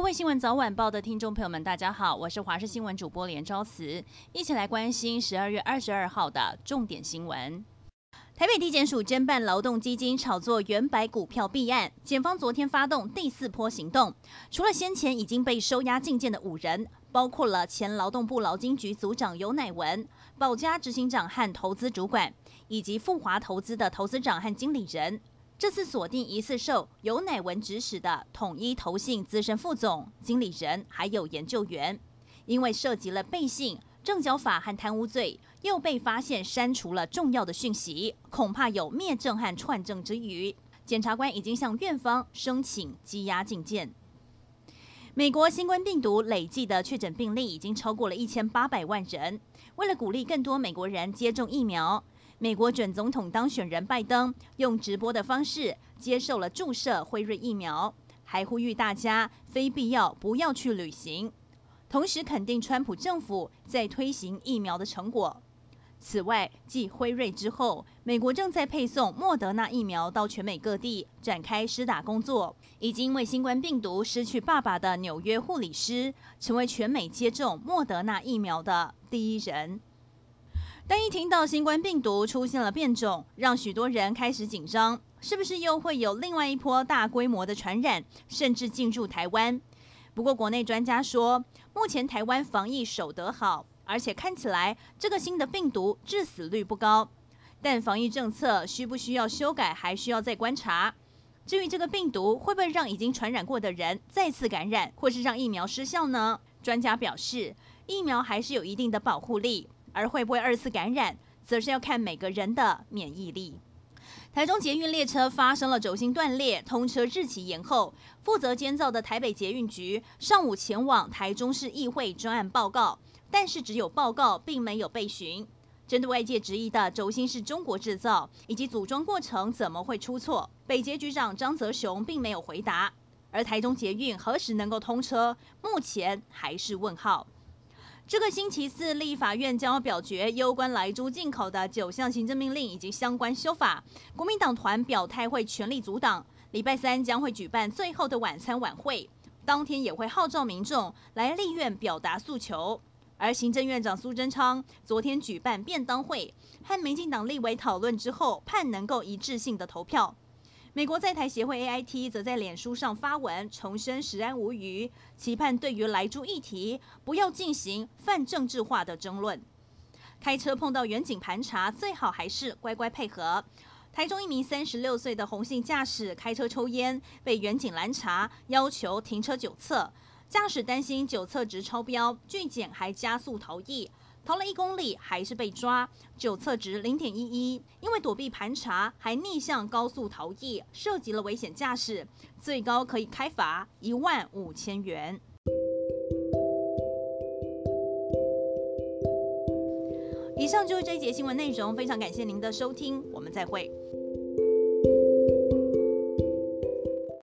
各位新闻早晚报的听众朋友们，大家好，我是华视新闻主播连昭慈，一起来关心十二月二十二号的重点新闻。台北地检署侦办劳动基金炒作原白股票弊案，检方昨天发动第四波行动，除了先前已经被收押禁见的五人，包括了前劳动部劳金局组长尤乃文、保家执行长和投资主管，以及富华投资的投资长和经理人。这次锁定疑似受尤乃文指使的统一投信资深副总、经理人，还有研究员，因为涉及了背信、证交法和贪污罪，又被发现删除了重要的讯息，恐怕有灭证和串证之余。检察官已经向院方申请羁押禁见。美国新冠病毒累计的确诊病例已经超过了一千八百万人。为了鼓励更多美国人接种疫苗，美国准总统当选人拜登用直播的方式接受了注射辉瑞疫苗，还呼吁大家非必要不要去旅行，同时肯定川普政府在推行疫苗的成果。此外，继辉瑞之后，美国正在配送莫德纳疫苗到全美各地展开施打工作。已经为新冠病毒失去爸爸的纽约护理师，成为全美接种莫德纳疫苗的第一人。但一听到新冠病毒出现了变种，让许多人开始紧张，是不是又会有另外一波大规模的传染，甚至进入台湾？不过，国内专家说，目前台湾防疫守得好，而且看起来这个新的病毒致死率不高。但防疫政策需不需要修改，还需要再观察。至于这个病毒会不会让已经传染过的人再次感染，或是让疫苗失效呢？专家表示，疫苗还是有一定的保护力。而会不会二次感染，则是要看每个人的免疫力。台中捷运列车发生了轴心断裂，通车日期延后。负责监造的台北捷运局上午前往台中市议会专案报告，但是只有报告，并没有备询。针对外界质疑的轴心是中国制造，以及组装过程怎么会出错，北捷局长张泽雄并没有回答。而台中捷运何时能够通车，目前还是问号。这个星期四，立法院将要表决攸关莱猪进口的九项行政命令以及相关修法。国民党团表态会全力阻挡。礼拜三将会举办最后的晚餐晚会，当天也会号召民众来立院表达诉求。而行政院长苏贞昌昨天举办便当会，和民进党立委讨论之后，盼能够一致性的投票。美国在台协会 AIT 则在脸书上发文重申食安无虞，期盼对于来猪议题不要进行泛政治化的争论。开车碰到远景盘查，最好还是乖乖配合。台中一名三十六岁的红姓驾驶开车抽烟，被远景拦查，要求停车酒测，驾驶担心酒测值超标，拒检还加速逃逸。逃了一公里，还是被抓，酒测值零点一一。因为躲避盘查，还逆向高速逃逸，涉及了危险驾驶，最高可以开罚一万五千元。以上就是这一节新闻内容，非常感谢您的收听，我们再会。